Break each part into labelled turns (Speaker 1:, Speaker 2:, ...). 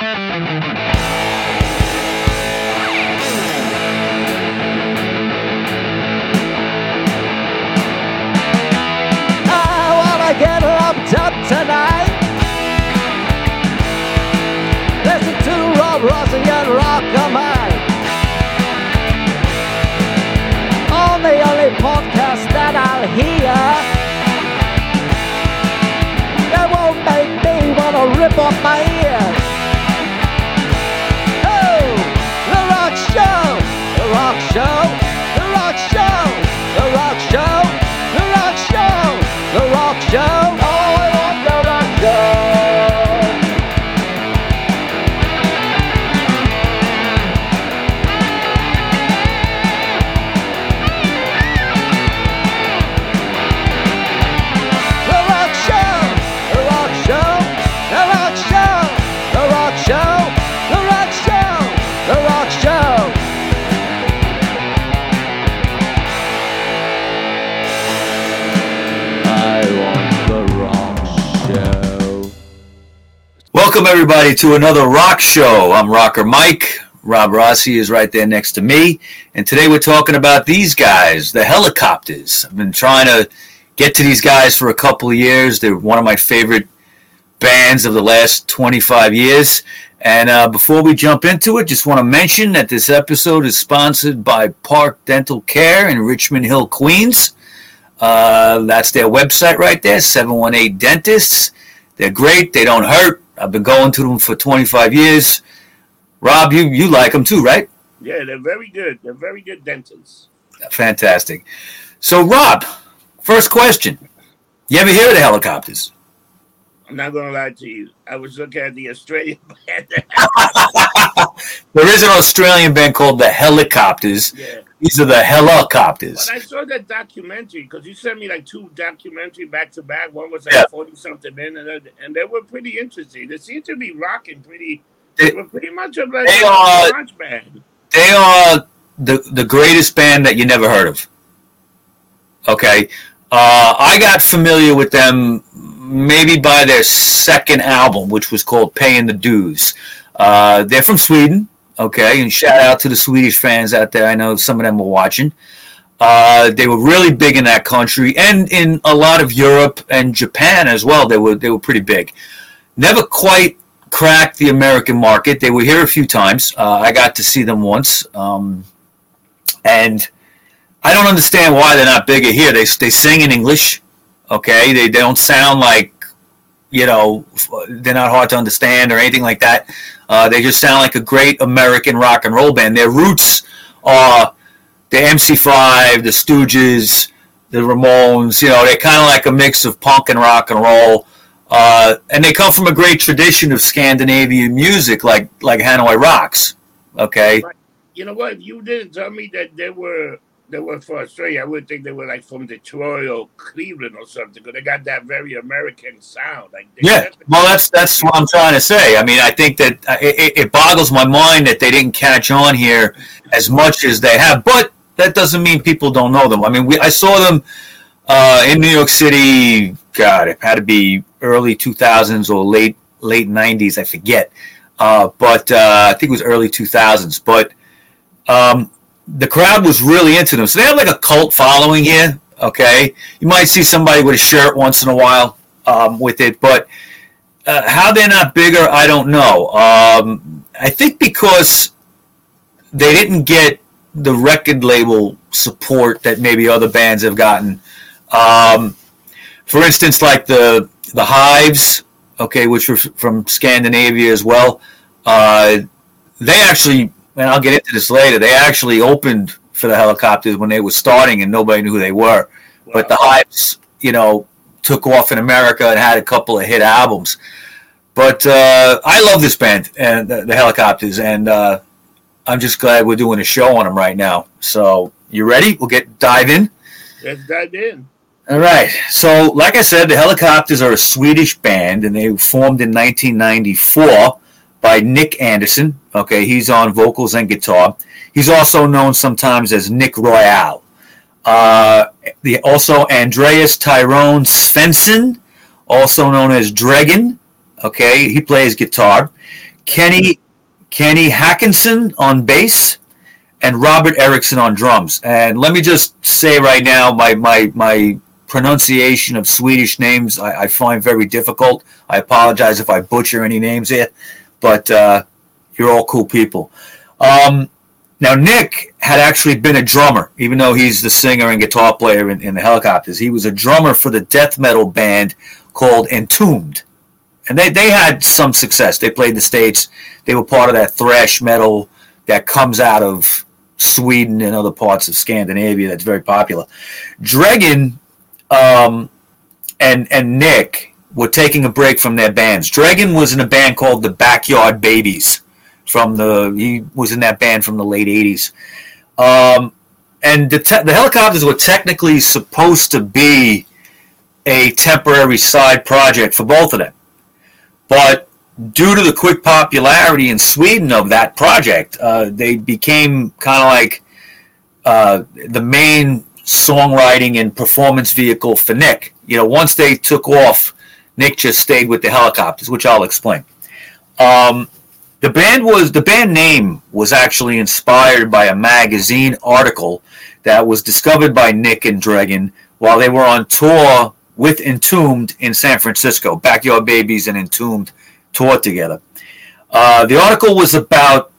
Speaker 1: Get up tonight. Listen to the only podcast that I'll hear. That won't make me wanna rip off my ears.
Speaker 2: Welcome everybody to another rock show. I'm Rocker Mike. Rob Rossi is right there next to me, and today we're talking about these guys, the Hellacopters. I've been trying to get to these guys for a couple of years. They're one of my favorite bands of the last 25 years. And uh, before we jump into it, just want to mention that this episode is sponsored by Park Dental Care in Richmond Hill, Queens. Uh, that's their website right there, 718 Dentists. They're great. They don't hurt. I've been going to them for 25 years. Rob, you, you like them too, right?
Speaker 3: Yeah, they're very good. They're very good dentists.
Speaker 2: Fantastic. So, Rob, first question. You ever hear of the Hellacopters?
Speaker 3: I'm not gonna lie to you. I was looking at the Australian band.
Speaker 2: There is an Australian band called the Helicopters.
Speaker 3: yeah.
Speaker 2: These are the Hellacopters.
Speaker 3: But I saw that documentary because you sent me like two documentary back to back. One was like
Speaker 2: Yeah.
Speaker 3: forty something in, and, and they were pretty interesting. They seem to be rocking pretty.
Speaker 2: They-
Speaker 3: They were pretty much a like
Speaker 2: they are-
Speaker 3: band.
Speaker 2: They are the the greatest band that you never heard of. Okay, uh, I got familiar with them maybe by their second album, which was called "Paying the Dues." Uh, they're from Sweden. Okay, and shout out to the Swedish fans out there. I know some of them were watching. Uh, they were really big in that country and in a lot of Europe and Japan as well. They were they were pretty big. Never quite cracked the American market. They were here a few times. Uh, I got to see them once, um, and I don't understand why they're not bigger here. They they sing in English, okay? They, they don't sound like you know they're not hard to understand or anything like that. Uh, they just sound like a great American rock and roll band. Their roots are the MC5, the Stooges, the Ramones. You know, they're kind of like a mix of punk and rock and roll. Uh, and they come from a great tradition of Scandinavian music, like like Hanoi Rocks. Okay,
Speaker 3: You know what? You didn't tell me that they were they were for Australia, I would think they were like from Detroit or Cleveland or something. Because they got that very American sound. Like
Speaker 2: yeah. Well, that's that's what I'm trying to say. I mean, I think that uh, it, it boggles my mind that they didn't catch on here as much as they have. But that doesn't mean people don't know them. I mean, we I saw them uh, in New York City. God, it had to be early 2000s or late late 90s. I forget. Uh, but uh, I think it was early 2000s. But um, the crowd was really into them. So they have like a cult following here. Okay, you might see somebody with a shirt once in a while um, with it, but uh, how they're not bigger, I don't know. Um, I think because they didn't get the record label support that maybe other bands have gotten. Um, for instance, like the the Hives, okay, which were from Scandinavia as well. Uh, they actually, and I'll get into this later. They actually opened for the Hellacopters when they were starting, and nobody knew who they were. But the Hives, you know, took off in America and had a couple of hit albums. But uh, I love this band and the, the Hellacopters, and uh, I'm just glad we're doing a show on them right now. So you ready? We'll get dive in.
Speaker 3: Let's dive in.
Speaker 2: All right. So, like I said, the Hellacopters are a Swedish band, and they formed in 1994 by Nick Andersson. Okay, he's on vocals and guitar. He's also known sometimes as Nick Royale. Uh, the also Andreas Tyrone Svensson, also known as Dregen. Okay, he plays guitar. Kenny Kenny Håkansson on bass, and Robert Eriksson on drums. And let me just say right now, my my my pronunciation of Swedish names I, I find very difficult. I apologize if I butcher any names here, but uh, you're all cool people. Um, now, Nick had actually been a drummer, even though he's the singer and guitar player in, in the Hellacopters. He was a drummer for the death metal band called Entombed. And they, they had some success. They played the States. They were part of that thrash metal that comes out of Sweden and other parts of Scandinavia that's very popular. Dregen um, and, and Nick were taking a break from their bands. Dregen was in a band called the Backyard Babies from the he was in that band from the late '80s. Um, and the, te- the Hellacopters were technically supposed to be a temporary side project for both of them, but due to the quick popularity in Sweden of that project, uh, they became kind of like uh, the main songwriting and performance vehicle for Nick. You know, once they took off, Nick just stayed with the Hellacopters, which I'll explain. Um, the band was the band name was actually inspired by a magazine article that was discovered by Nick and Dregen while they were on tour with Entombed in San Francisco. Backyard Babies and Entombed toured together. Uh, the article was about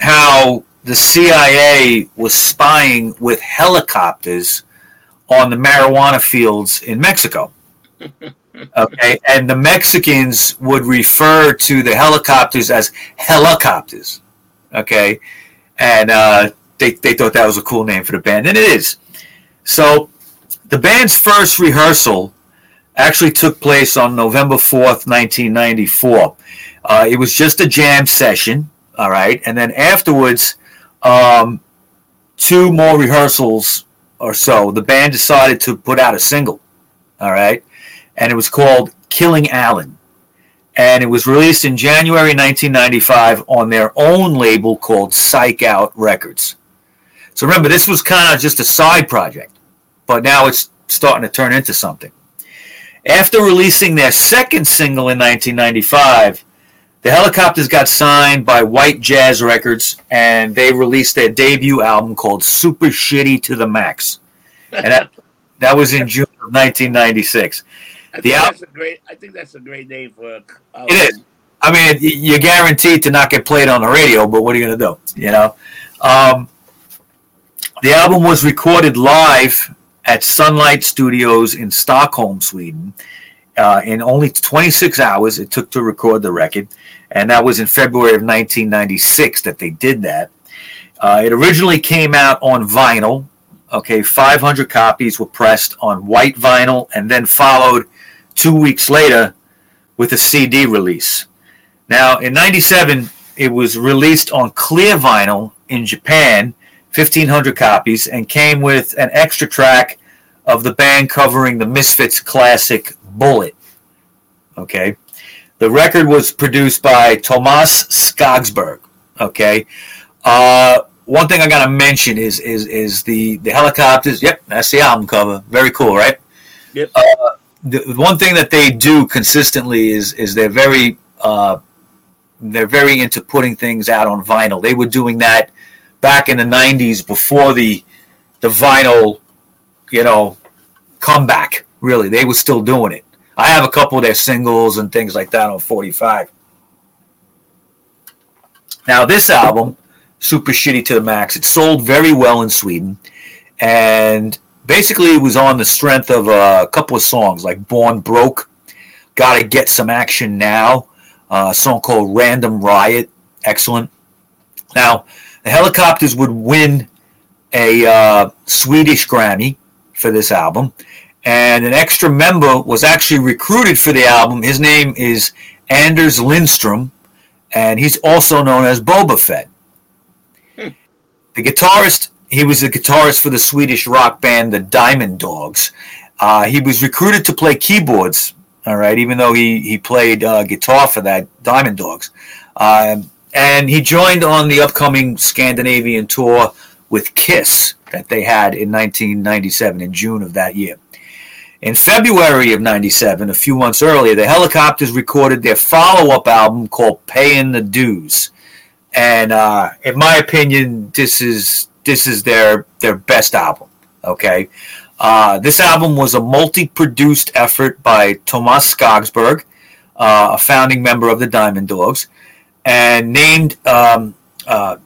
Speaker 2: how the CIA was spying with helicopters on the marijuana fields in Mexico. Okay, and the Mexicans would refer to the helicopters as hellacopters. Okay, and uh, they they thought that was a cool name for the band, and it is. So, the band's first rehearsal actually took place on November fourth, nineteen ninety four. Uh, it was just a jam session, all right, and then afterwards, um, two more rehearsals or so. The band decided to put out a single, all right and it was called Killing Allan. And it was released in January 1995 on their own label called Psych Out Records. So remember, this was kind of just a side project, but now it's starting to turn into something. After releasing their second single in 1995, the Hellacopters got signed by White Jazz Records and they released their debut album called Super Shitty to the Max. And that, that was in June of 1996.
Speaker 3: I think that's a great. I think that's a great name for.
Speaker 2: A, it is. I mean, you're guaranteed to not get played on the radio, but what are you going to do? You know, um, the album was recorded live at Sunlight Studios in Stockholm, Sweden. Uh, in only 26 hours it took to record the record, and that was in February of 1996 that they did that. Uh, it originally came out on vinyl. Okay, 500 copies were pressed on white vinyl, and then followed two weeks later with a CD release. Now, in 97, it was released on clear vinyl in Japan, 1,500 copies, and came with an extra track of the band covering the Misfits classic Bullet. Okay. The record was produced by Tomas Skogsberg. Okay. Uh, one thing I got to mention is is is the the Hellacopters. Yep, that's the album cover. Very cool, right?
Speaker 3: Yep.
Speaker 2: Uh, the one thing that they do consistently is is they're very uh, they're very into putting things out on vinyl. They were doing that back in the '90s before the the vinyl, you know, comeback. Really, they were still doing it. I have a couple of their singles and things like that on 45. Now this album, Super Shitty to the Max, it sold very well in Sweden, and basically it was on the strength of a couple of songs like Born Broke, Gotta Get Some Action Now, a song called Random Riot, excellent. Now, the Hellacopters would win a uh, Swedish Grammy for this album, and an extra member was actually recruited for the album. His name is Anders Lindstrom, and he's also known as Boba Fett. Hmm. The guitarist he was a guitarist for the Swedish rock band the Diamond Dogs. Uh, he was recruited to play keyboards, all right, even though he, he played uh, guitar for that Diamond Dogs. Um, and he joined on the upcoming Scandinavian tour with Kiss that they had in 1997, in June of that year. In February of 97, a few months earlier, the Hellacopters recorded their follow up album called Paying the Dues. And uh, in my opinion, this is this is their their best album. Okay, uh, this album was a multi-produced effort by Tomas Skogsberg, uh, a founding member of the Diamond Dogs, and named um, uh,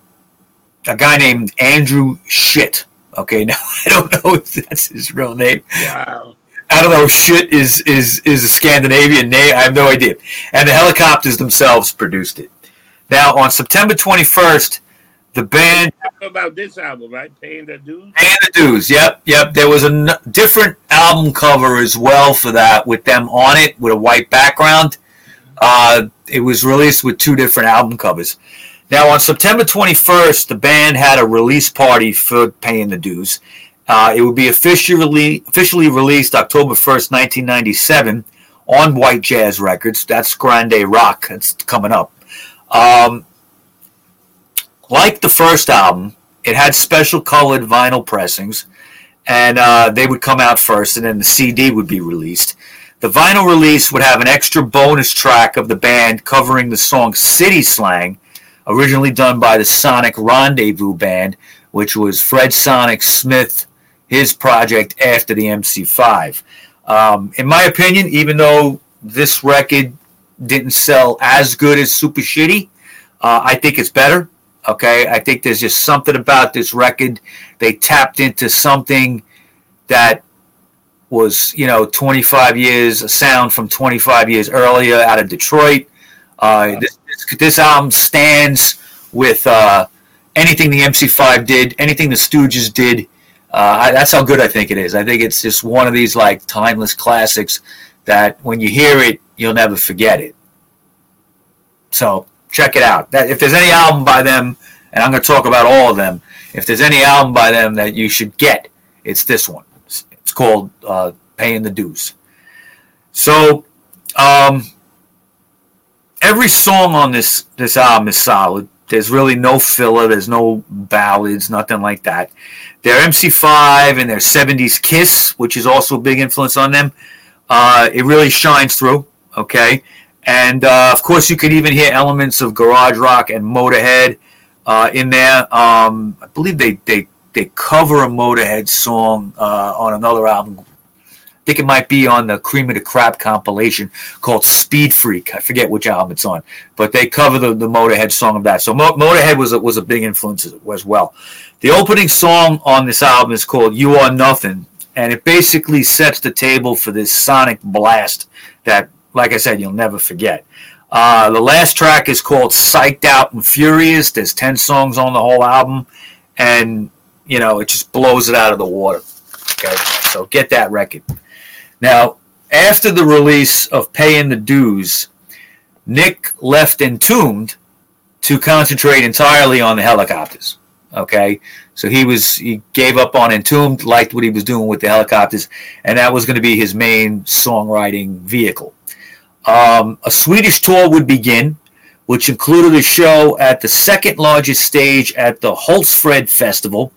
Speaker 2: a guy named Andrew Shit. Okay, now I don't know if that's his real name.
Speaker 3: Wow.
Speaker 2: I don't know. if Shit is is is a Scandinavian name. I have no idea. And the Hellacopters themselves produced it. Now on September 21st, the band
Speaker 3: about this album, right? Paying the dues.
Speaker 2: Paying the dues. Yep, yep. There was a n- different album cover as well for that, with them on it with a white background. Uh, it was released with two different album covers. Now, on September 21st, the band had a release party for Paying the Dues. Uh, it would be officially officially released October 1st, 1997, on White Jazz Records. That's Grande Rock. That's coming up. Um, like the first album, it had special colored vinyl pressings, and uh, they would come out first, and then the CD would be released. The vinyl release would have an extra bonus track of the band covering the song City Slang, originally done by the Sonic Rendezvous Band, which was Fred Sonic Smith, his project after the MC5. Um, in my opinion, even though this record didn't sell as good as Super Shitty, uh, I think it's better. Okay, I think there's just something about this record. They tapped into something that was, you know, 25 years, a sound from 25 years earlier out of Detroit. Uh, this, this, this, album stands with uh, anything the MC5 did, anything the Stooges did. Uh, I, that's how good I think it is. I think it's just one of these like timeless classics that when you hear it, you'll never forget it. So check it out. That if there's any album by them, and I'm going to talk about all of them. If there's any album by them that you should get, it's this one. It's, it's called uh, "Paying the Dues." So, um, every song on this this album is solid. There's really no filler. There's no ballads, nothing like that. Their MC5 and their 70s Kiss, which is also a big influence on them, uh, it really shines through. Okay, and uh, of course, you could even hear elements of garage rock and Motorhead uh, in there. Um, I believe they, they they cover a Motorhead song uh, on another album. I think it might be on the Cream of the Crop compilation called Speed Freak. I forget which album it's on, but they cover the, the Motorhead song of that. So Mo- Motorhead was a, was a big influence as well. The opening song on this album is called "You Are Nothing," and it basically sets the table for this sonic blast that like I said, you'll never forget. Uh, the last track is called Psyched Out and Furious. There's 10 songs on the whole album, and, you know, it just blows it out of the water. Okay, so get that record. Now, after the release of Paying the Dues, Nick left Entombed to concentrate entirely on the Hellacopters. Okay, so he was he gave up on Entombed, liked what he was doing with the Hellacopters, and that was going to be his main songwriting vehicle. Um, a Swedish tour would begin, which included a show at the second largest stage at the Hultsfred Festival.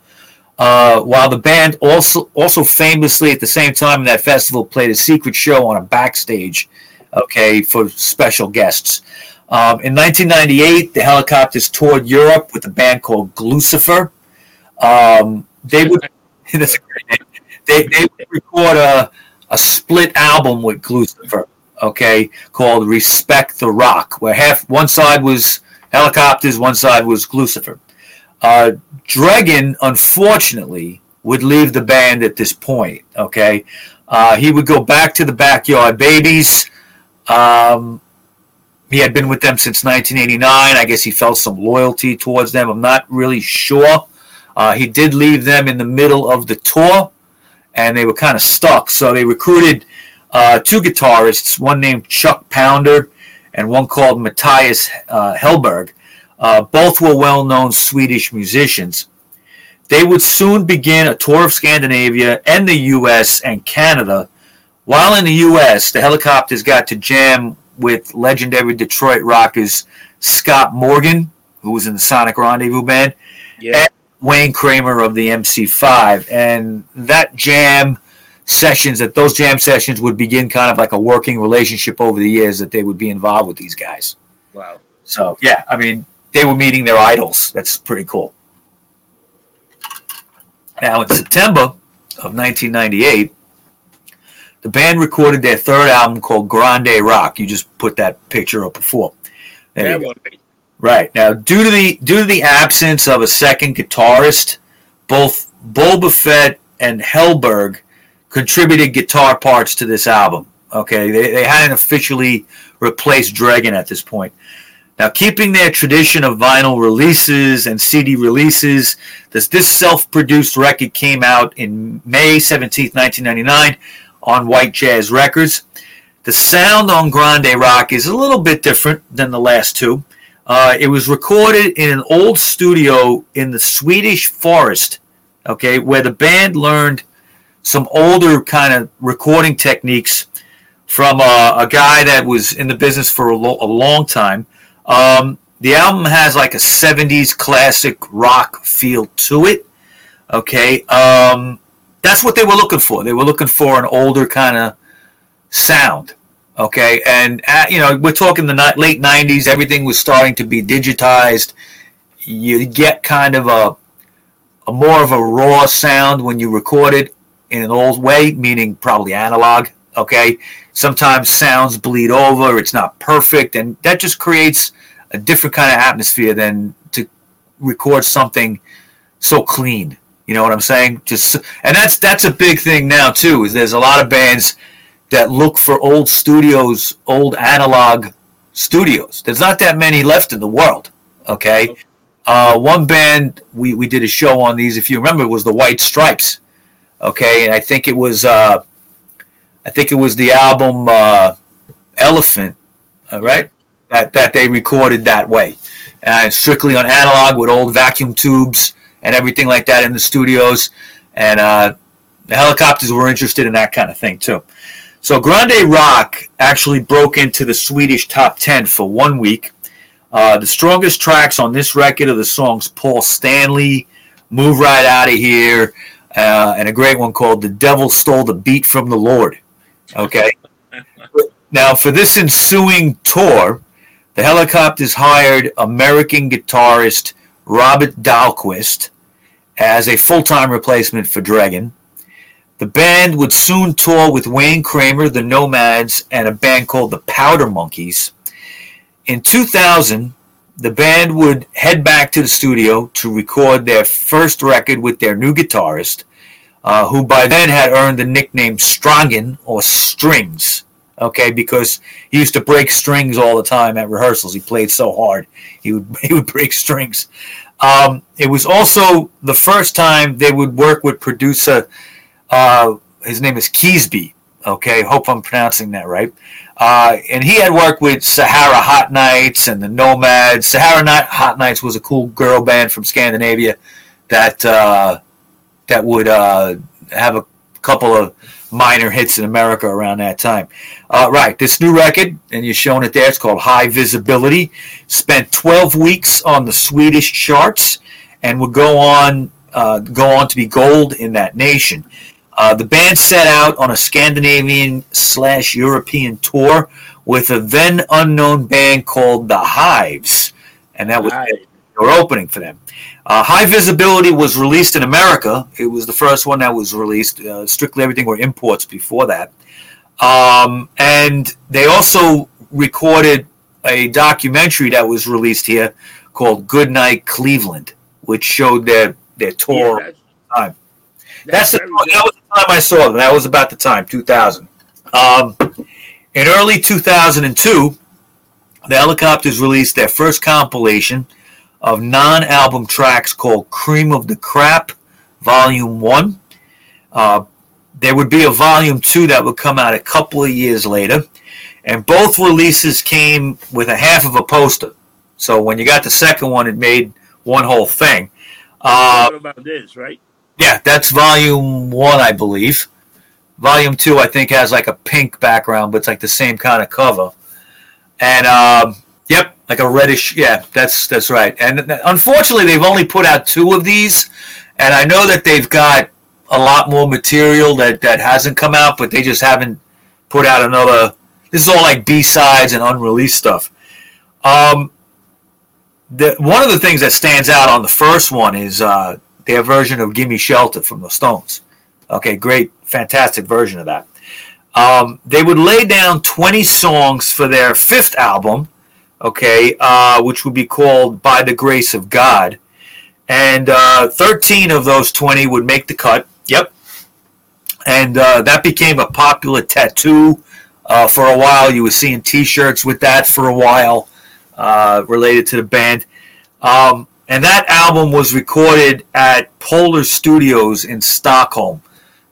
Speaker 2: Uh, while the band also also famously at the same time in that festival played a secret show on a backstage, okay, for special guests. Um, in 1998, the Hellacopters toured Europe with a band called Gluecifer. Um, they would. They, they would record a, a split album with Gluecifer okay, called Respect the Rock, where half one side was Hellacopters, one side was Lucifer. Uh, Dregen, unfortunately, would leave the band at this point. Okay, uh, he would go back to the Backyard Babies. Um, he had been with them since 1989. I guess he felt some loyalty towards them. I'm not really sure. Uh, he did leave them in the middle of the tour, and they were kind of stuck. So they recruited uh, two guitarists, one named Chuck Pounder and one called Mattias uh, Hellberg. Uh, both were well known Swedish musicians. They would soon begin a tour of Scandinavia and the US and Canada. While in the US, the Hellacopters got to jam with legendary Detroit rockers Scott Morgan, who was in the Sonic Rendezvous Band, yeah. and Wayne Kramer of the MC5. And that jam sessions that those jam sessions would begin kind of like a working relationship over the years that they would be involved with these guys.
Speaker 3: Wow.
Speaker 2: So yeah, I mean they were meeting their idols. That's pretty cool. Now in September of 1998, the band recorded their third album called Grande Rock. You just put that picture up before. There. Right now, due to the due to the absence of a second guitarist, both Boba Fett and Hellberg contributed guitar parts to this album. Okay, they, they hadn't officially replaced Dregen at this point. Now, keeping their tradition of vinyl releases and CD releases, this, this self produced record came out in May 17th, 1999 on White Jazz Records. The sound on Grande Rock is a little bit different than the last two. Uh, it was recorded in an old studio in the Swedish forest, okay, where the band learned some older kind of recording techniques from uh, a guy that was in the business for a, lo- a long time. Um, the album has like a 70s classic rock feel to it. Okay. Um, that's what they were looking for. They were looking for an older kind of sound. Okay. And, at, you know, we're talking the late 90s. Everything was starting to be digitized. You get kind of a, a more of a raw sound when you record it in an old way, meaning probably analog. Okay. Sometimes sounds bleed over. It's not perfect. And that just creates a different kind of atmosphere than to record something so clean. You know what I'm saying? Just and that's that's a big thing now too. Is there's a lot of bands that look for old studios, old analog studios. There's not that many left in the world. Okay, uh, one band we we did a show on these. If you remember, was the White Stripes. Okay, and I think it was uh, I think it was the album uh, Elephant. All right, that that they recorded that way, and strictly on analog with old vacuum tubes and everything like that in the studios. And uh, the Hellacopters were interested in that kind of thing too. So Grande Rock actually broke into the Swedish top 10 for one week. Uh, the strongest tracks on this record are the songs Paul Stanley, Move Right Out of Here, uh, and a great one called The Devil Stole the Beat from the Lord. Okay. now, for this ensuing tour, the Hellacopters hired American guitarist Robert Dahlqvist as a full time replacement for Dregen. The band would soon tour with Wayne Kramer, the Nomads, and a band called the Powder Monkeys. In 2000, the band would head back to the studio to record their first record with their new guitarist, uh, who by then had earned the nickname Strongen or Strings. Okay, because he used to break strings all the time at rehearsals. He played so hard, he would he would break strings. Um, it was also the first time they would work with producer. Uh, his name is Kiesbye. Okay, hope I'm pronouncing that right. Uh, and he had worked with Sahara Hot Nights and the Nomads. Sahara Hot Nights was a cool girl band from Scandinavia that uh, that would uh, have a couple of minor hits in America around that time. Uh, right, this new record, and you're showing it there, it's called High Visibility. Spent 12 weeks on the Swedish charts and would go on uh, go on to be gold in that nation. Uh, the band set out on a Scandinavian slash European tour with a then unknown band called the Hives, and that was their opening for them. Uh, High Visibility was released in America. It was the first one that was released. Uh, strictly everything were imports before that. Um, and they also recorded a documentary that was released here called Goodnight Cleveland, which showed their, their tour. Yeah, time. That's, the, that was the time I saw them. That was about the time, 2000. Um, in early 2002, the Hellacopters released their first compilation of non album tracks called Cream of the Crap, Volume 1. Uh, there would be a Volume 2 that would come out a couple of years later. And both releases came with a half of a poster. So when you got the second one, it made one whole thing.
Speaker 3: Uh, about this, right?
Speaker 2: Yeah, that's Volume 1, I believe. Volume 2, I think, has like a pink background, but it's like the same kind of cover. And um, Yep, like a reddish. Yeah, that's that's right. And unfortunately, they've only put out two of these, and I know that they've got a lot more material that that hasn't come out, but they just haven't put out another. This is all like B sides and unreleased stuff. Um, the one of the things that stands out on the first one is uh, their version of "Gimme Shelter" from the Stones. Okay, great, fantastic version of that. Um, they would lay down 20 songs for their fifth album, okay, uh, which would be called By the Grace of God. And uh, 13 of those 20 would make the cut. Yep. And uh, that became a popular tattoo uh, for a while. You were seeing t shirts with that for a while uh, related to the band. Um, and that album was recorded at Polar Studios in Stockholm,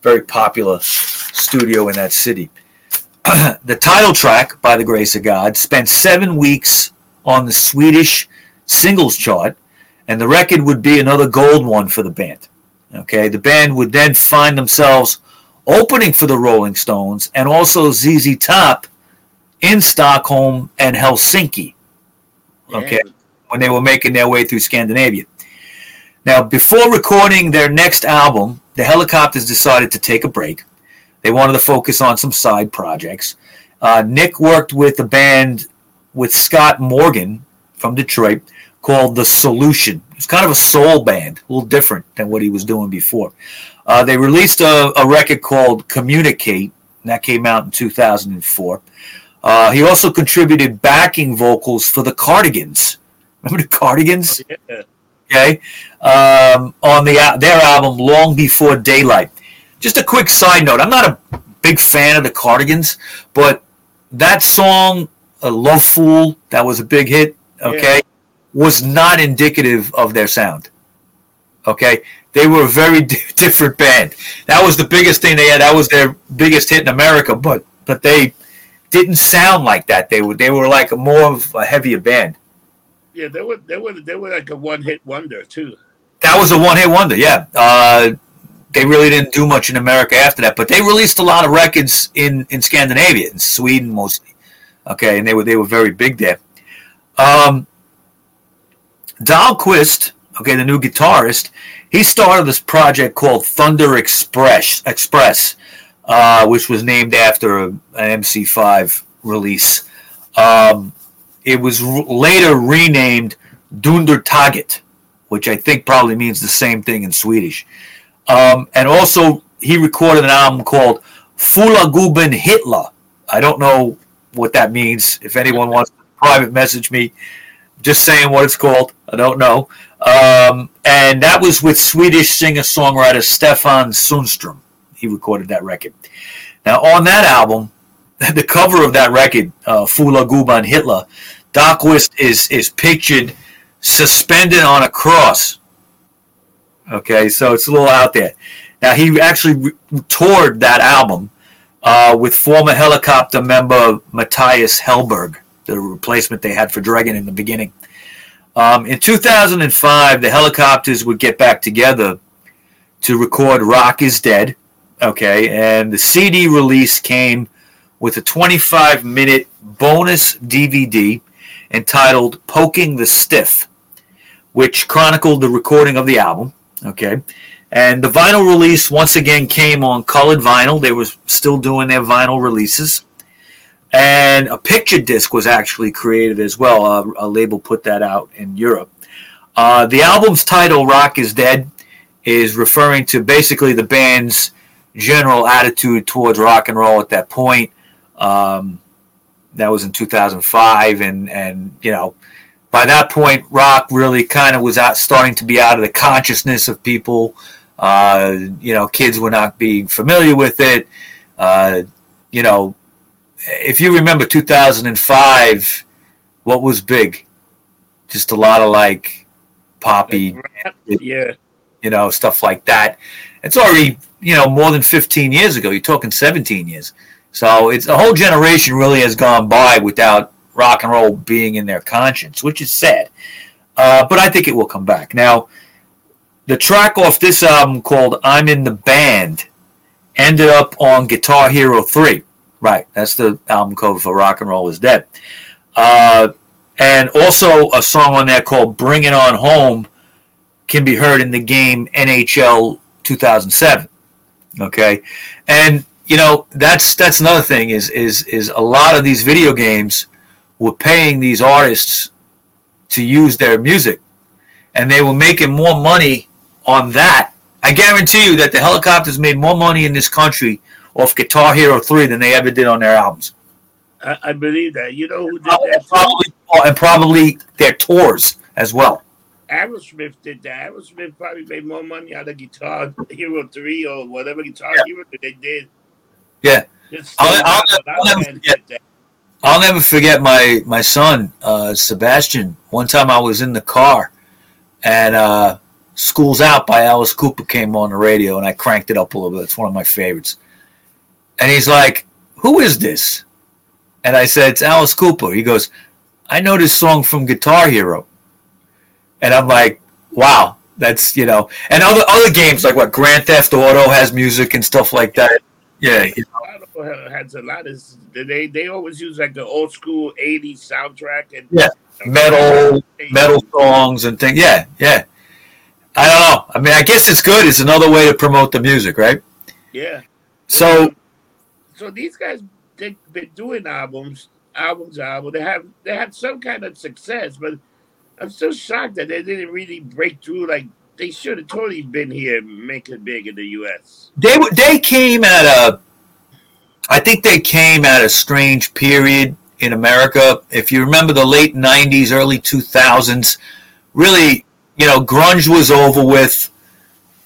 Speaker 2: very popular studio in that city. the title track, By the Grace of God, spent seven weeks on the Swedish singles chart, and the record would be another gold one for the band. Okay, the band would then find themselves opening for the Rolling Stones and also ZZ Top in Stockholm and Helsinki. Okay, yeah. When they were making their way through Scandinavia. Now, before recording their next album, the Hellacopters decided to take a break. They wanted to focus on some side projects. Uh, Nick worked with a band with Scott Morgan from Detroit called The Solution. It's kind of a soul band, a little different than what he was doing before. Uh, they released a, a, record called Communicate, and that came out in 2004. Uh, he also contributed backing vocals for the Cardigans. Remember the Cardigans? Oh, yeah. Okay, um, on the their album Long Before Daylight. Just a quick side note: I'm not a big fan of the Cardigans, but that song, "A Love Fool," that was a big hit. Okay, yeah. was not indicative of their sound. Okay, they were a very different band. That was the biggest thing they had. That was their biggest hit in America, but but they didn't sound like that. They were they were like a more of a heavier band.
Speaker 3: Yeah, they were they were they were like a one hit wonder too.
Speaker 2: That was a one hit wonder. Yeah, uh, they really didn't do much in America after that, but they released a lot of records in in Scandinavia, in Sweden mostly. Okay, and they were they were very big there. Um, Dahlqvist, okay, the new guitarist, he started this project called Thunder Express Express, uh, which was named after an MC5 release. Um, it was later renamed Dunder Taget, which I think probably means the same thing in Swedish. Um, and also, he recorded an album called Fula Guben Hitler. I don't know what that means. If anyone wants to private message me, just saying what it's called. I don't know. Um, and that was with Swedish singer songwriter Stefan Sundstrom. He recorded that record. Now, on that album, the cover of that record, uh, Fula Guban Hitler, Dahlqvist is is pictured suspended on a cross. Okay, so it's a little out there. Now he actually re- toured that album uh, with former Hellacopter member Mattias Hellberg, the replacement they had for Dregen in the beginning. Um, in 2005, the Hellacopters would get back together to record "Rock Is Dead." Okay, and the CD release came with a 25 minute bonus DVD entitled Poking the Stiff, which chronicled the recording of the album. Okay. And the vinyl release once again came on colored vinyl. They were still doing their vinyl releases. And a picture disc was actually created as well. A, a label put that out in Europe. Uh, the album's title, Rock is Dead, is referring to basically the band's general attitude towards rock and roll at that point. Um, that was in 2005, and and you know, by that point, rock really kind of was out, starting to be out of the consciousness of people. Uh, you know, kids were not being familiar with it. Uh, you know, if you remember 2005, what was big? Just a lot of like poppy,
Speaker 3: yeah,
Speaker 2: you know, stuff like that. It's already you know more than 15 years ago. You're talking 17 years. So it's a whole generation really has gone by without rock and roll being in their conscience, which is sad. Uh, but I think it will come back. Now, the track off this album called "I'm in the Band" ended up on Guitar Hero 3. Right, that's the album cover for Rock and Roll Is Dead. Uh, and also a song on there called "Bring It On Home" can be heard in the game NHL 2007. Okay, and you know that's that's another thing is is is a lot of these video games were paying these artists to use their music, and they were making more money on that. I guarantee you that the Hellacopters made more money in this country off Guitar Hero Three than they ever did on their albums.
Speaker 3: I, I believe that. You know who did
Speaker 2: Probably,
Speaker 3: that?
Speaker 2: probably, and probably their tours as well.
Speaker 3: Aerosmith did that. Aerosmith probably made more money out of Guitar Hero 3 or whatever Guitar
Speaker 2: Yeah.
Speaker 3: Hero that they did.
Speaker 2: Yeah. I'll- I'll- I'll never forget. I'll never forget my my son uh, Sebastian. One time I was in the car, and uh, "School's Out" by Alice Cooper came on the radio, and I cranked it up a little bit. It's one of my favorites. And he's like, "Who is this?" And I said, "It's Alice Cooper." He goes, "I know this song from Guitar Hero," and I'm like, "Wow." That's you know, and other other games like what Grand Theft Auto has music and stuff like that. Yeah, you know,
Speaker 3: Auto has a lot of they they always use like the old school 80s soundtrack and
Speaker 2: Yeah. metal, metal songs and things. Yeah, yeah. I don't know. I mean, I guess it's good. It's another way to promote the music, right?
Speaker 3: Yeah.
Speaker 2: So,
Speaker 3: so these guys they've been doing albums, albums, albums. They have they had some kind of success, but I'm still shocked that they didn't really break through. Like they should have totally been here, make it big in the U.S.
Speaker 2: they w- they came at a, I think they came at a strange period in America. If you remember the late '90s, early 2000s, really, you know, grunge was over with.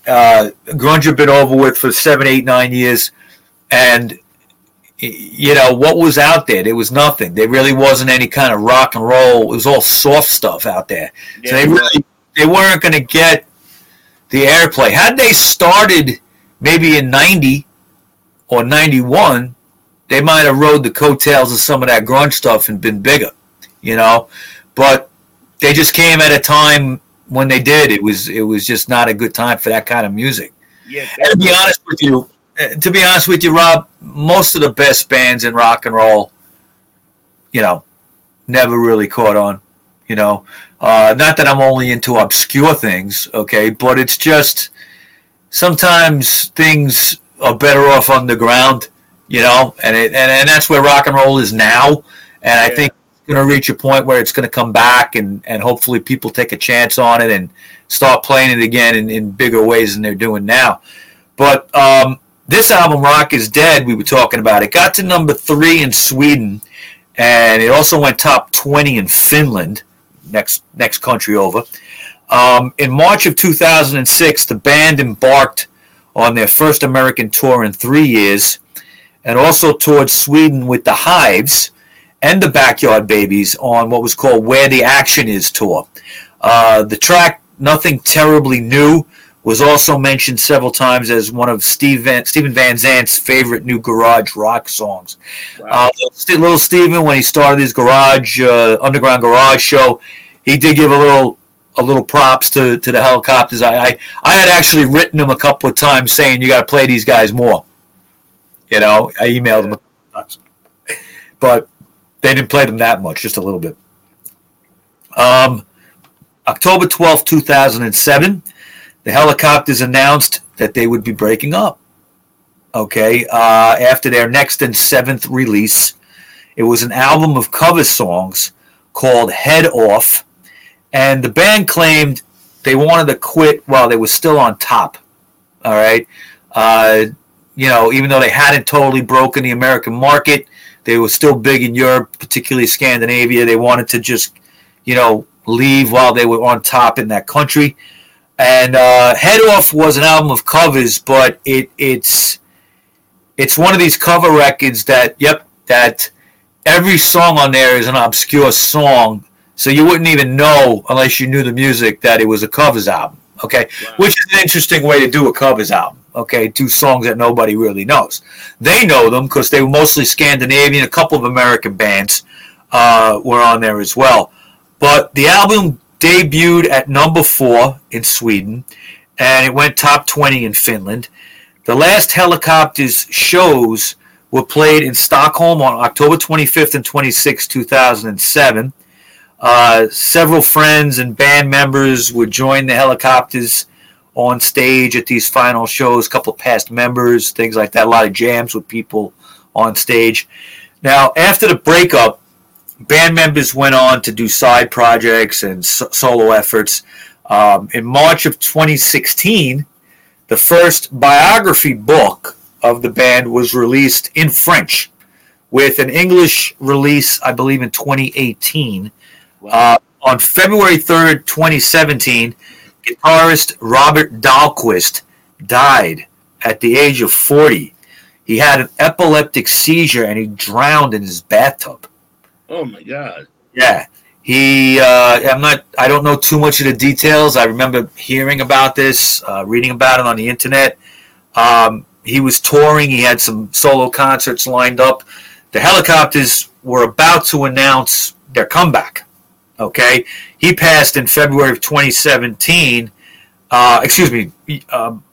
Speaker 2: Uh, grunge had been over with for seven, eight, nine years, and you know what was out there? There was nothing. There really wasn't any kind of rock and roll. It was all soft stuff out there. yeah, So they really they weren't going to get the airplay. Had they started maybe in 90 or 91, they might have rode the coattails of some of that grunge stuff and been bigger, you know. But they just came at a time when they did. It was it was just not a good time for that kind of music.
Speaker 3: yeah,
Speaker 2: And to be honest with you, uh, to be honest with you, Rob, most of the best bands in rock and roll, you know, never really caught on. You know, uh, not that I'm only into obscure things, okay, but it's just sometimes things are better off underground, you know, and it, and, and that's where rock and roll is now. And I
Speaker 3: Yeah.
Speaker 2: think it's going to reach a point where it's going to come back, and and hopefully people take a chance on it and start playing it again in, in bigger ways than they're doing now. But um, this album, Rock is Dead, we were talking about, it got to number three in Sweden, and it also went top 20 in Finland, next next country over. Um, in March of 2006, the band embarked on their first American tour in three years, and also toured Sweden with the Hives and the Backyard Babies on what was called Where the Action Is tour. Uh, the track Nothing Terribly New was also mentioned several times as one of Steve Van, Steven Van Zandt's favorite new garage rock songs.
Speaker 3: Wow.
Speaker 2: Uh, little Steven, when he started his garage uh, underground garage show, he did give a little a little props to, to the Hellacopters. I, I I had actually written him a couple of times saying you got to play these guys more. You know, I emailed him, a couple of times. but they didn't play them that much, just a little bit. Um, October twelfth, two thousand and seven, the Hellacopters announced that they would be breaking up okay, uh, after their next and seventh release. It was an album of cover songs called Head Off, and the band claimed they wanted to quit while they were still on top. All right. Uh, you know, even though they hadn't totally broken the American market, they were still big in Europe, particularly Scandinavia. They wanted to just, you know, leave while they were on top in that country. And uh, Head Off was an album of covers, but it it's it's one of these cover records that yep that every song on there is an obscure song. So you wouldn't even know unless you knew the music that it was a covers album okay?
Speaker 3: Wow.
Speaker 2: which is an interesting way to do a covers album okay? Two songs that nobody really knows. They know them because they were mostly scandinavian. A couple of american bands uh, were on there as well. But the album debuted at number four in sweden and it went top 20 in finland the last Hellacopters shows were played in Stockholm on October 25th and 26th, 2007. Uh, several friends and band members would join the Hellacopters on stage at these final shows, a couple past members, things like that, a lot of jams with people on stage. Now, after the breakup, band members went on to do side projects and so- solo efforts. Um, in March of 2016, the first biography book of the band was released in French, with an English release, I believe, in 2018.
Speaker 3: Wow.
Speaker 2: Uh, on February 3rd, 2017, guitarist Robert Dahlqvist died at the age of 40. He had an epileptic seizure and he drowned in his bathtub.
Speaker 3: Oh my God.
Speaker 2: Yeah. He, uh, I'm not, I don't know too much of the details. I remember hearing about this, uh, reading about it on the internet. Um, he was touring, he had some solo concerts lined up. The Hellacopters were about to announce their comeback. Okay. He passed in February of 2017. Uh, excuse me. Um,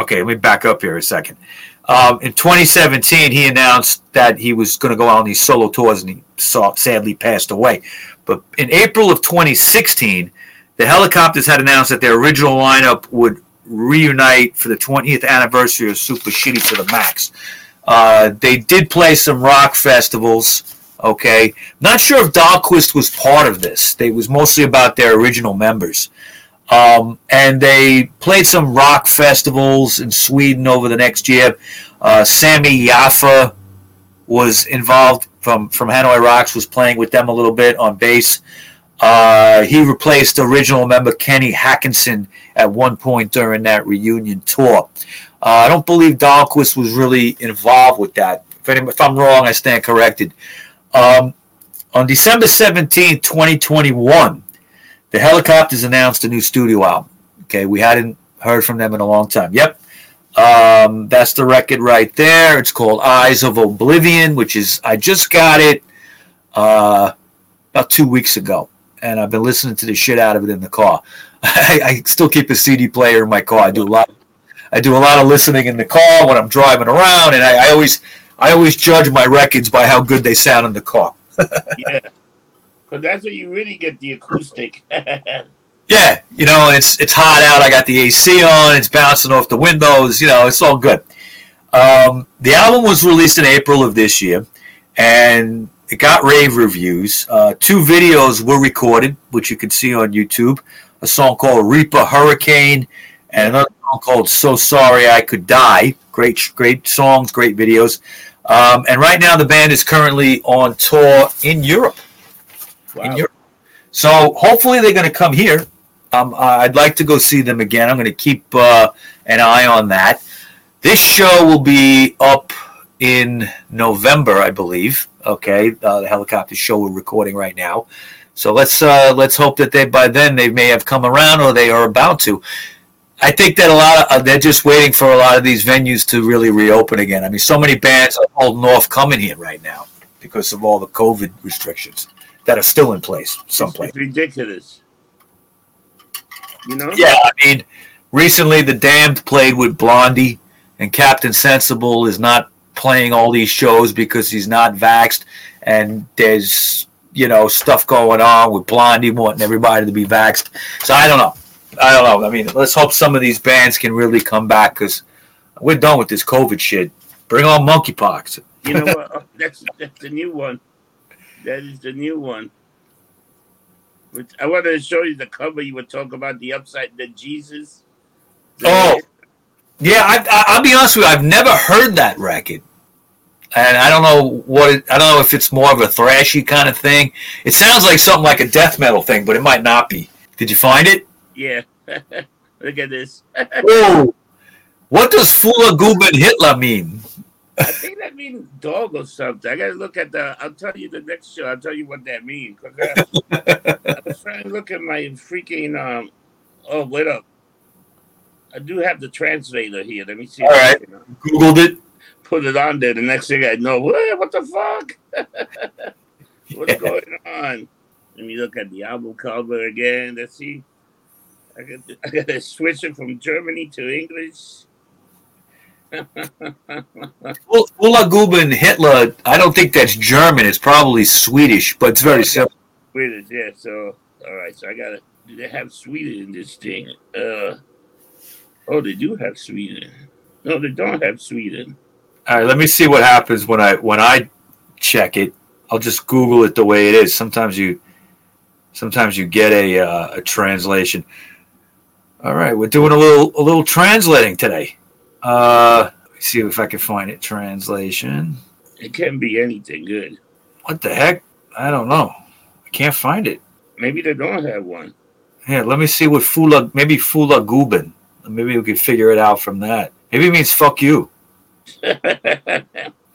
Speaker 2: okay, let me back up here a second. Um, in 2017, he announced that he was going to go out on these solo tours, and he saw, sadly passed away. But in April of 2016, the Hellacopters had announced that their original lineup would reunite for the 20th anniversary of Super Shitty to the Max. Uh, they did play some rock festivals. Okay, not sure if Dahlqvist was part of this. They was mostly about their original members. Um, and they played some rock festivals in Sweden over the next year. Uh, Sami Yaffa was involved from from Hanoi Rocks, was playing with them a little bit on bass. Uh, he replaced original member Kenny Håkansson at one point during that reunion tour. Uh, I don't believe Dahlqvist was really involved with that. If, any, if I'm wrong, I stand corrected. Um, on December 17, 2021, the Hellacopters announced a new studio album. Okay, we hadn't heard from them in a long time. Yep. Um, that's the record right there. It's called Eyes of Oblivion, which is, I just got it uh, about two weeks ago. And I've been listening to the shit out of it in the car. I, I still keep a CD player in my car. I do a lot. I do a lot of listening in the car when I'm driving around, and I, I always, I always judge my records by how good they sound in the car.
Speaker 3: Yeah. Because that's where you really get the acoustic.
Speaker 2: Yeah, you know, it's it's hot out. I got the AC on. It's bouncing off the windows. You know, it's all good. Um, the album was released in April of this year, and it got rave reviews. Uh, two videos were recorded, which you can see on YouTube. A song called "Reaper Hurricane" and another song called "So Sorry I Could Die." Great, great songs, great videos. Um, and right now, the band is currently on tour in Europe
Speaker 3: wow.
Speaker 2: So hopefully they're going to come here. Um, uh, I'd like to go see them again. I'm going to keep uh, an eye on that. This show will be up in November, I believe. Okay, uh, the Hellacopter show we're recording right now. So let's uh, let's hope that they by then they may have come around or they are about to. I think that a lot of uh, they're just waiting for a lot of these venues to really reopen again. I mean, so many bands are holding off coming here right now because of all the COVID restrictions that are still in place someplace.
Speaker 3: It's ridiculous. You know?
Speaker 2: Yeah, I mean, recently the Damned played with Blondie, and Captain Sensible is not playing all these shows because he's not vaxxed, and there's you know stuff going on with Blondie wanting everybody to be vaxxed. So I don't know. I don't know. I mean, let's hope some of these bands can really come back because we're done with this COVID shit. Bring on monkeypox.
Speaker 3: You know what? Oh, that's that's the new one. That is the new one. Which I wanted to show you the cover. You were talking about the upside, the Jesus.
Speaker 2: Oh, yeah. I, I, I'll be honest with you. I've never heard that record, and I don't know what. It, I don't know if it's more of a thrashy kind of thing. It sounds like something like a death metal thing, but it might not be. Did you find it?
Speaker 3: yeah. Look at this.
Speaker 2: Whoa. What does Fula Guben Hitler mean?
Speaker 3: I think that means dog or something. I gotta look at the. I'll tell you the next show. I'll tell you what that means. 'Cause I, I was trying to look at my freaking. Um, oh, wait up. I do have the translator here. Let me see.
Speaker 2: All
Speaker 3: can, uh,
Speaker 2: Googled it.
Speaker 3: Put it on there. The next thing I know, what, what the fuck? What's
Speaker 2: Yeah.
Speaker 3: going on? Let me look at the album cover again. Let's see. I got I got to switch it from Germany to English.
Speaker 2: Fula Guben Hitler. I don't think that's German. It's probably Swedish, but it's very simple.
Speaker 3: Swedish, yeah. So, all right. So I got to. Do they have Sweden in this thing? Uh, Oh, they do have Sweden. No, they don't have Sweden.
Speaker 2: All right, let me see what happens when I when I check it. I'll just Google it the way it is. Sometimes you sometimes you get a uh, a translation. All right, we're doing a little a little translating today. Uh, let me see if I can find it. Translation.
Speaker 3: It can't be anything good.
Speaker 2: What the heck? I don't know. I can't find it.
Speaker 3: Maybe they don't have one.
Speaker 2: Yeah, let me see what Fula maybe Fula Gubin. Maybe we could figure it out from that. Maybe it means fuck you.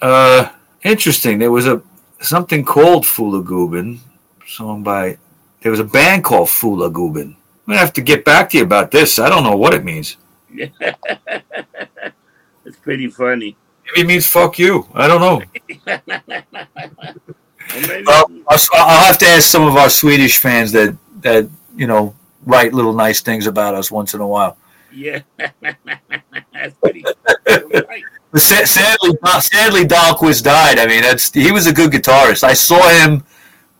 Speaker 2: Uh, interesting. There was a something called Fula Gubin, song by. There was a band called Fula Gubin. I'm gonna have to get back to you about this. I don't know what it means.
Speaker 3: it's pretty funny.
Speaker 2: Maybe it means fuck you. I don't know. Well, I'll, I'll have to ask some of our Swedish fans that that you know write little nice things about us once in a while.
Speaker 3: yeah, that's pretty. right.
Speaker 2: But sadly, sadly, Dahlqvist died. I mean, that's he was a good guitarist. I saw him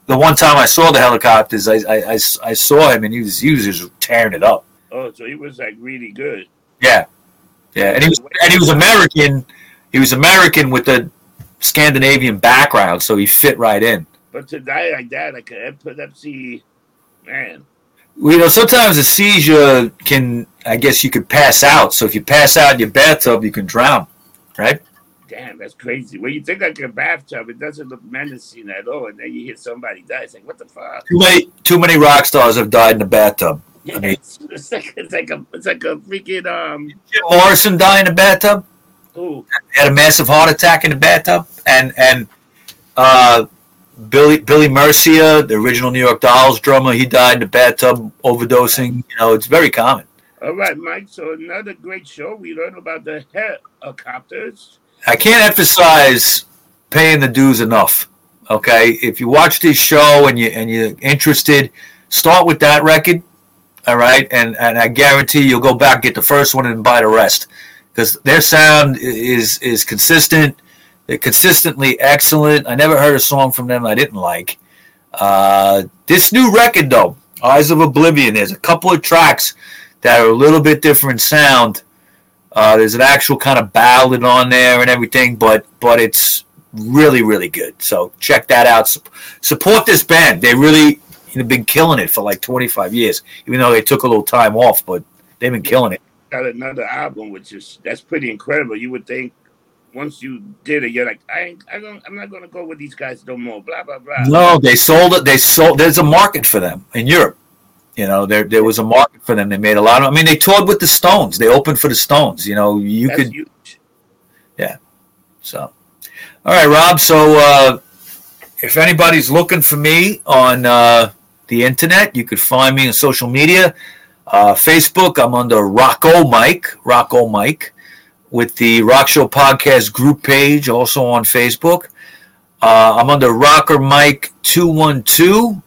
Speaker 2: the one time I saw the Hellacopters. I, I, I, I saw him and he was he was just tearing it up.
Speaker 3: Oh, so he was like really good.
Speaker 2: Yeah, yeah, and he was and he was American. He was American with the Scandinavian background, so he fit right in.
Speaker 3: But to die like that, like an epilepsy, man.
Speaker 2: Well, you know, sometimes a seizure can, I guess, you could pass out. So if you pass out in your bathtub, you can drown, right?
Speaker 3: Damn, that's crazy. When you think like a bathtub, it doesn't look menacing at all, and then you hear somebody die. It's like, what the fuck?
Speaker 2: Too many, too many rock stars have died in the bathtub.
Speaker 3: Yeah, it's, it's like it's like a it's like a freaking um.
Speaker 2: Jim Morrison died in the bathtub.
Speaker 3: Oh,
Speaker 2: He had a massive heart attack in the bathtub, and and uh, Billy Billy Murcia, the original New York Dolls drummer, he died in the bathtub overdosing. You know, it's very common.
Speaker 3: all right, Mike. So another great show. We learned about the Hellacopters.
Speaker 2: I can't emphasize paying the dues enough. Okay, if you watch this show and you and you're interested, start with that record. All right, and and I guarantee you'll go back get the first one and buy the rest because their sound is is consistent. They're consistently excellent. I never heard a song from them I didn't like. Uh, this new record though, Eyes of Oblivion, there's a couple of tracks that are a little bit different sound. Uh, there's an actual kind of ballad on there and everything, but but it's really really good. So check that out. Sup- Support this band. They really have been killing it for like 25 years, even though they took a little time off, but they've been killing it.
Speaker 3: Got another album, which is that's pretty incredible. You would think once you did it, you're like, I ain't, I don't, I'm not gonna go with these guys no more. Blah blah blah.
Speaker 2: No, they sold it. They sold. There's a market for them in Europe. You know, there there was a market for them. They made a lot of. I mean, they toured with the Stones. They opened for the Stones. You know, you
Speaker 3: that's
Speaker 2: could.
Speaker 3: huge.
Speaker 2: So, all right, Rob. So, uh, if anybody's looking for me on uh, the internet, you could find me on social media. Uh, Facebook, I'm under Rocco Mike, Rocco Mike, with the Rock Show Podcast group page, also on Facebook. Uh, I'm under Rocker Mike 212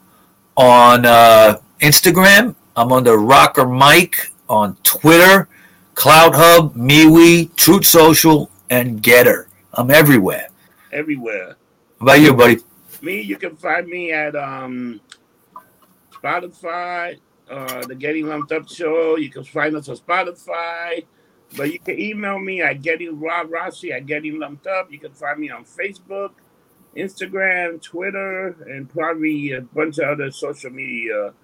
Speaker 2: on uh, Instagram. I'm under Rocker Mike on Twitter, CloutHub, MeWe, Truth Social, and Gettr. I'm everywhere.
Speaker 3: Everywhere.
Speaker 2: How about you, buddy?
Speaker 3: Me, you can find me at um Spotify, uh the Getting Lumped Up Show. You can find us on Spotify. But you can email me at Getting Rob Rossi at Getting Lumped Up. You can find me on Facebook, Instagram, Twitter, and probably a bunch of other social media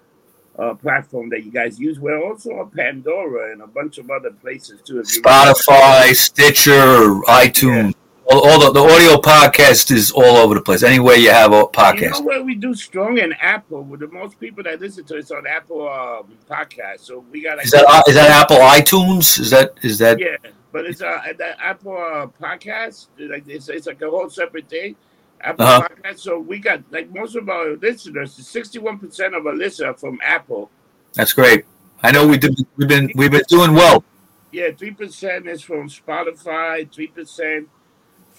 Speaker 3: uh, platform that you guys use. We're also on Pandora and a bunch of other places too. If you
Speaker 2: Spotify, Stitcher, iTunes. All, all the, the audio podcast is all over the place. Anywhere you have a
Speaker 3: You know
Speaker 2: podcast.
Speaker 3: where we do strong in Apple? With the most people that listen to us on Apple um, podcast. So we got like
Speaker 2: Is that uh, is that Apple iTunes? Is that is that
Speaker 3: yeah, but it's uh Apple uh, podcast. Like it's, it's like a whole separate thing. Apple
Speaker 2: Uh-huh.
Speaker 3: podcast. So we got like most of our listeners. Sixty-one percent of our listeners are from Apple.
Speaker 2: that's great. I know we did. We've been we've been doing well.
Speaker 3: Yeah, three percent is from Spotify. Three percent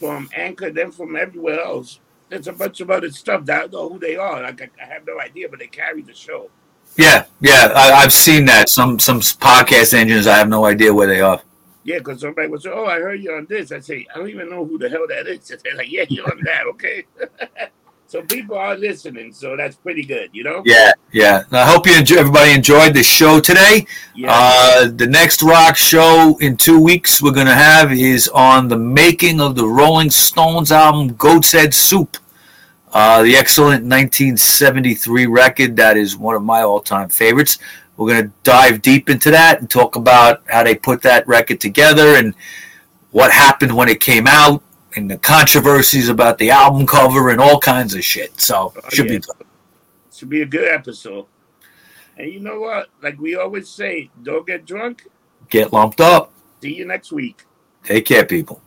Speaker 3: from Anchor. Then from everywhere else. There's a bunch of other stuff that I don't know who they are. Like I, I have no idea, but they carry the show.
Speaker 2: Yeah, yeah. I, I've seen that. Some some podcast engines. I have no idea where they are.
Speaker 3: Yeah, because somebody would say, "Oh, I heard you on this." I say, "I don't even know who the hell that is." And They're like, "Yeah, you're on that, okay." So people are listening, so that's pretty good, you know.
Speaker 2: Yeah, yeah. I hope you enjoy, everybody enjoyed the show today.
Speaker 3: Yeah.
Speaker 2: Uh, the next rock show in two weeks we're gonna have is on the making of the Rolling Stones album "Goat's Head Soup," uh, the excellent 1973 record that is one of my all-time favorites. We're gonna dive deep into that and talk about how they put that record together and what happened when it came out and the controversies about the album cover and all kinds of shit. So
Speaker 3: Oh,
Speaker 2: should
Speaker 3: yeah.
Speaker 2: be good.
Speaker 3: Should be a good episode. And you know what? Like we always say, don't get drunk.
Speaker 2: Get lumped up.
Speaker 3: See you next week.
Speaker 2: Take care, people.